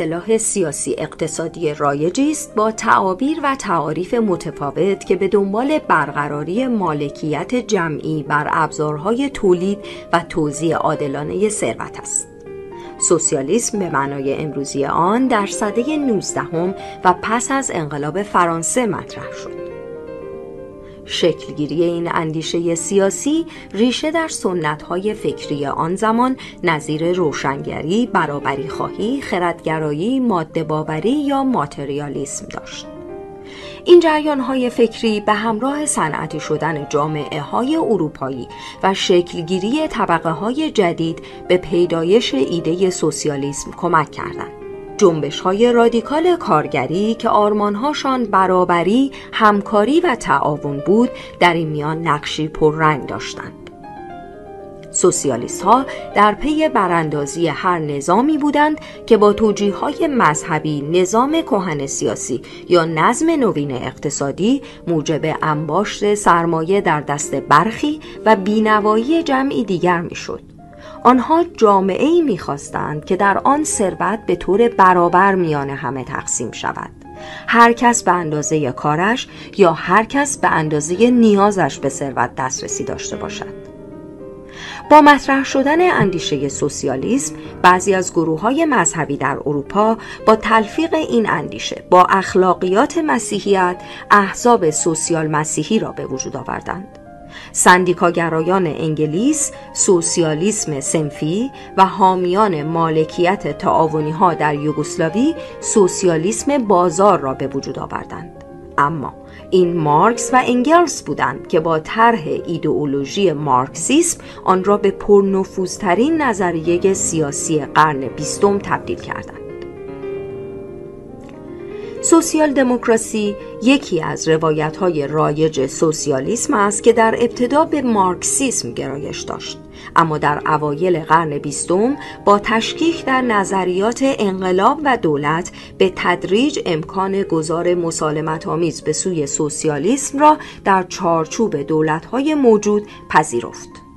اصطلاح سیاسی اقتصادی رایجی است با تعابیر و تعاریف متفاوت که به دنبال برقراری مالکیت جمعی بر ابزارهای تولید و توزیع عادلانه ثروت است. سوسیالیسم به معنای امروزی آن در سده 19 و پس از انقلاب فرانسه مطرح شد. شکلگیری این اندیشه سیاسی ریشه در سنتهای فکری آن زمان نظیر روشنگری، برابری خواهی، خردگرایی، ماده باوری یا ماتریالیسم داشت. این جریان های فکری به همراه صنعتی شدن جامعه های اروپایی و شکلگیری طبقه های جدید به پیدایش ایده سوسیالیسم کمک کردند. جنبش های رادیکال کارگری که آرمانهاشان برابری، همکاری و تعاون بود در این میان نقشی پررنگ داشتند. سوسیالیست ها در پی براندازی هر نظامی بودند که با توجیه های مذهبی نظام کهن سیاسی یا نظم نوین اقتصادی موجب انباشت سرمایه در دست برخی و بینوایی جمعی دیگر می‌شد. آنها جامعه ای می‌خواستند که در آن ثروت به طور برابر میان همه تقسیم شود. هر کس به اندازه کارش یا هر کس به اندازه نیازش به ثروت دسترسی داشته باشد. با مطرح شدن اندیشه سوسیالیسم بعضی از گروه های مذهبی در اروپا با تلفیق این اندیشه با اخلاقیات مسیحیت احزاب سوسیال مسیحی را به وجود آوردند. سندیکاگرایان انگلیس سوسیالیسم سنفی و حامیان مالکیت تعاونی ها در یوگسلاوی سوسیالیسم بازار را به وجود آوردند. اما این مارکس و انگلس بودند که با طرح ایدئولوژی مارکسیسم آن را به پرنفوذترین نظریه سیاسی قرن بیستم تبدیل کردند. سوسیال دموکراسی یکی از روایت های رایج سوسیالیسم است که در ابتدا به مارکسیسم گرایش داشت اما در اوایل قرن بیستم با تشکیک در نظریات انقلاب و دولت به تدریج امکان گذار مسالمت آمیز به سوی سوسیالیسم را در چارچوب های موجود پذیرفت.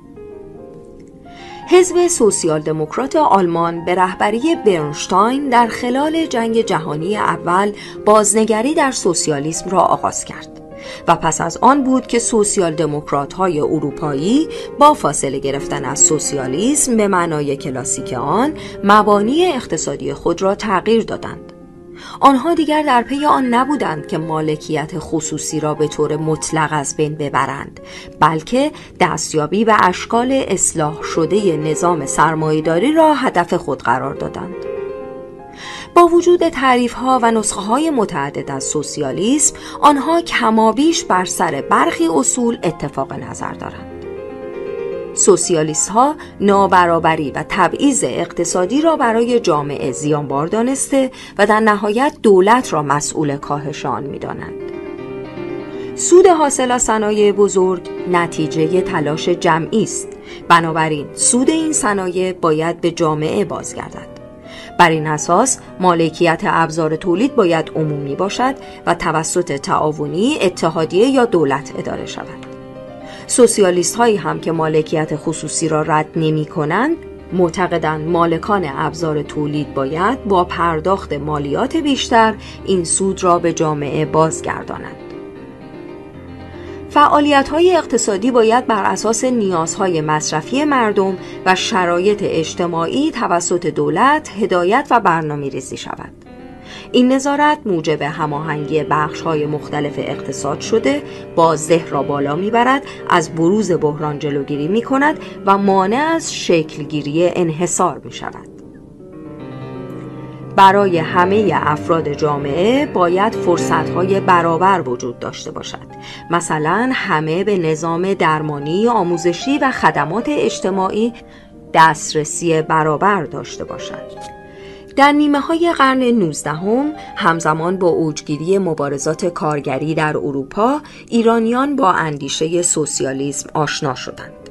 حزب سوسیال دموکرات آلمان به رهبری برنشتاین در خلال جنگ جهانی اول بازنگری در سوسیالیسم را آغاز کرد و پس از آن بود که سوسیال دموکرات های اروپایی با فاصله گرفتن از سوسیالیسم به معنای کلاسیک آن مبانی اقتصادی خود را تغییر دادند. آنها دیگر در پی آن نبودند که مالکیت خصوصی را به طور مطلق از بین ببرند بلکه دستیابی و اشکال اصلاح شده نظام سرمایهداری را هدف خود قرار دادند. با وجود تعریف ها و نسخه های متعدد از سوسیالیسم آنها کمابیش بر سر برخی اصول اتفاق نظر دارند. سوسیالیست ها نابرابری و تبعیض اقتصادی را برای جامعه زیانبار دانسته و در نهایت دولت را مسئول کاهش آن می‌دانند. سود حاصل از صنایع بزرگ نتیجه تلاش جمعی است. بنابراین سود این صنایع باید به جامعه بازگردد. بر این اساس مالکیت ابزار تولید باید عمومی باشد و توسط تعاونی اتحادیه یا دولت اداره شود. سوسیالیست هایی هم که مالکیت خصوصی را رد نمی کنند معتقدند مالکان ابزار تولید باید با پرداخت مالیات بیشتر این سود را به جامعه بازگردانند. فعالیت های اقتصادی باید بر اساس نیازهای مصرفی مردم و شرایط اجتماعی توسط دولت هدایت و برنامه ریزی شود. این نظارت موجب هماهنگی های مختلف اقتصاد شده بازده را بالا می‌برد از بروز بحران جلوگیری می کند و مانع از شکلگیری انحصار می شود برای همه افراد جامعه باید فرصتهای برابر وجود داشته باشد. مثلا همه به نظام درمانی، آموزشی و خدمات اجتماعی دسترسی برابر داشته باشد. در نیمه های قرن 19 هم همزمان با اوجگیری مبارزات کارگری در اروپا ایرانیان با اندیشه سوسیالیسم آشنا شدند.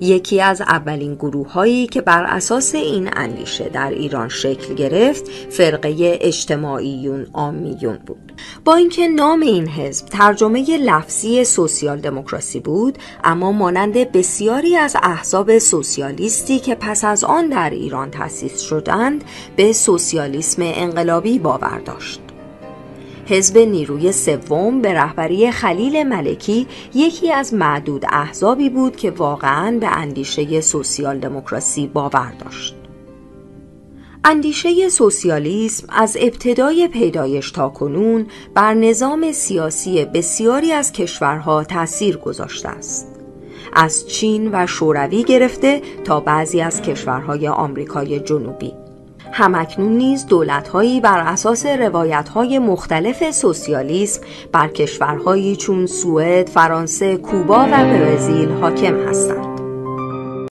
یکی از اولین گروه هایی که بر اساس این اندیشه در ایران شکل گرفت فرقه اجتماعیون آمیون بود. با اینکه نام این حزب ترجمه لفظی سوسیال دموکراسی بود اما مانند بسیاری از احزاب سوسیالیستی که پس از آن در ایران تأسیس شدند به سوسیالیسم انقلابی باور داشت. حزب نیروی سوم به رهبری خلیل ملکی یکی از معدود احزابی بود که واقعا به اندیشه سوسیال دموکراسی باور داشت. اندیشه سوسیالیسم از ابتدای پیدایش تا کنون بر نظام سیاسی بسیاری از کشورها تأثیر گذاشته است. از چین و شوروی گرفته تا بعضی از کشورهای آمریکای جنوبی همکنون نیز دولتهایی بر اساس روایتهای مختلف سوسیالیسم بر کشورهایی چون سوئد، فرانسه، کوبا و برزیل حاکم هستند.